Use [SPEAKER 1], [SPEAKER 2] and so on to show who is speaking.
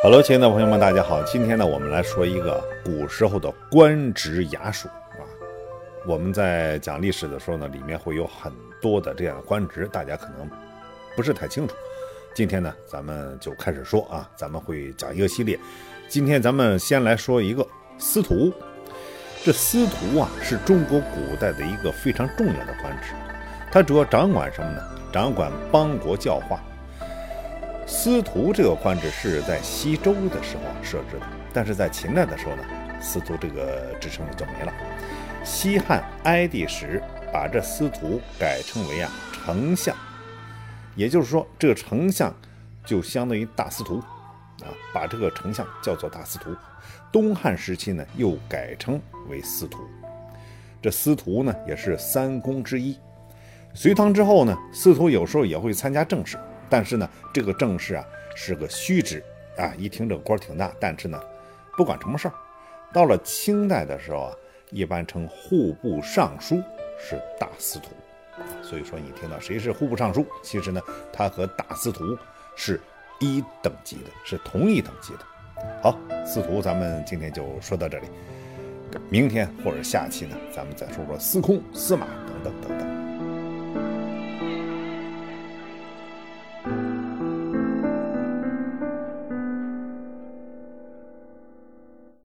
[SPEAKER 1] Hello，亲爱的朋友们，大家好。今天呢，我们来说一个古时候的官职衙署啊。我们在讲历史的时候呢，里面会有很多的这样的官职，大家可能不是太清楚。今天呢，咱们就开始说啊，咱们会讲一个系列。今天咱们先来说一个司徒。这司徒啊，是中国古代的一个非常重要的官职，它主要掌管什么呢？掌管邦国教化。司徒这个官职是在西周的时候设置的，但是在秦代的时候呢，司徒这个职称就没了。西汉哀帝时把这司徒改称为啊丞相，也就是说，这个丞相就相当于大司徒啊，把这个丞相叫做大司徒。东汉时期呢，又改称为司徒。这司徒呢，也是三公之一。隋唐之后呢，司徒有时候也会参加政事。但是呢，这个正事啊是个虚职啊，一听这个官挺大，但是呢，不管什么事儿。到了清代的时候啊，一般称户部尚书是大司徒。所以说，你听到谁是户部尚书，其实呢，他和大司徒是一等级的，是同一等级的。好，司徒咱们今天就说到这里，明天或者下期呢，咱们再说说司空、司马等等等等。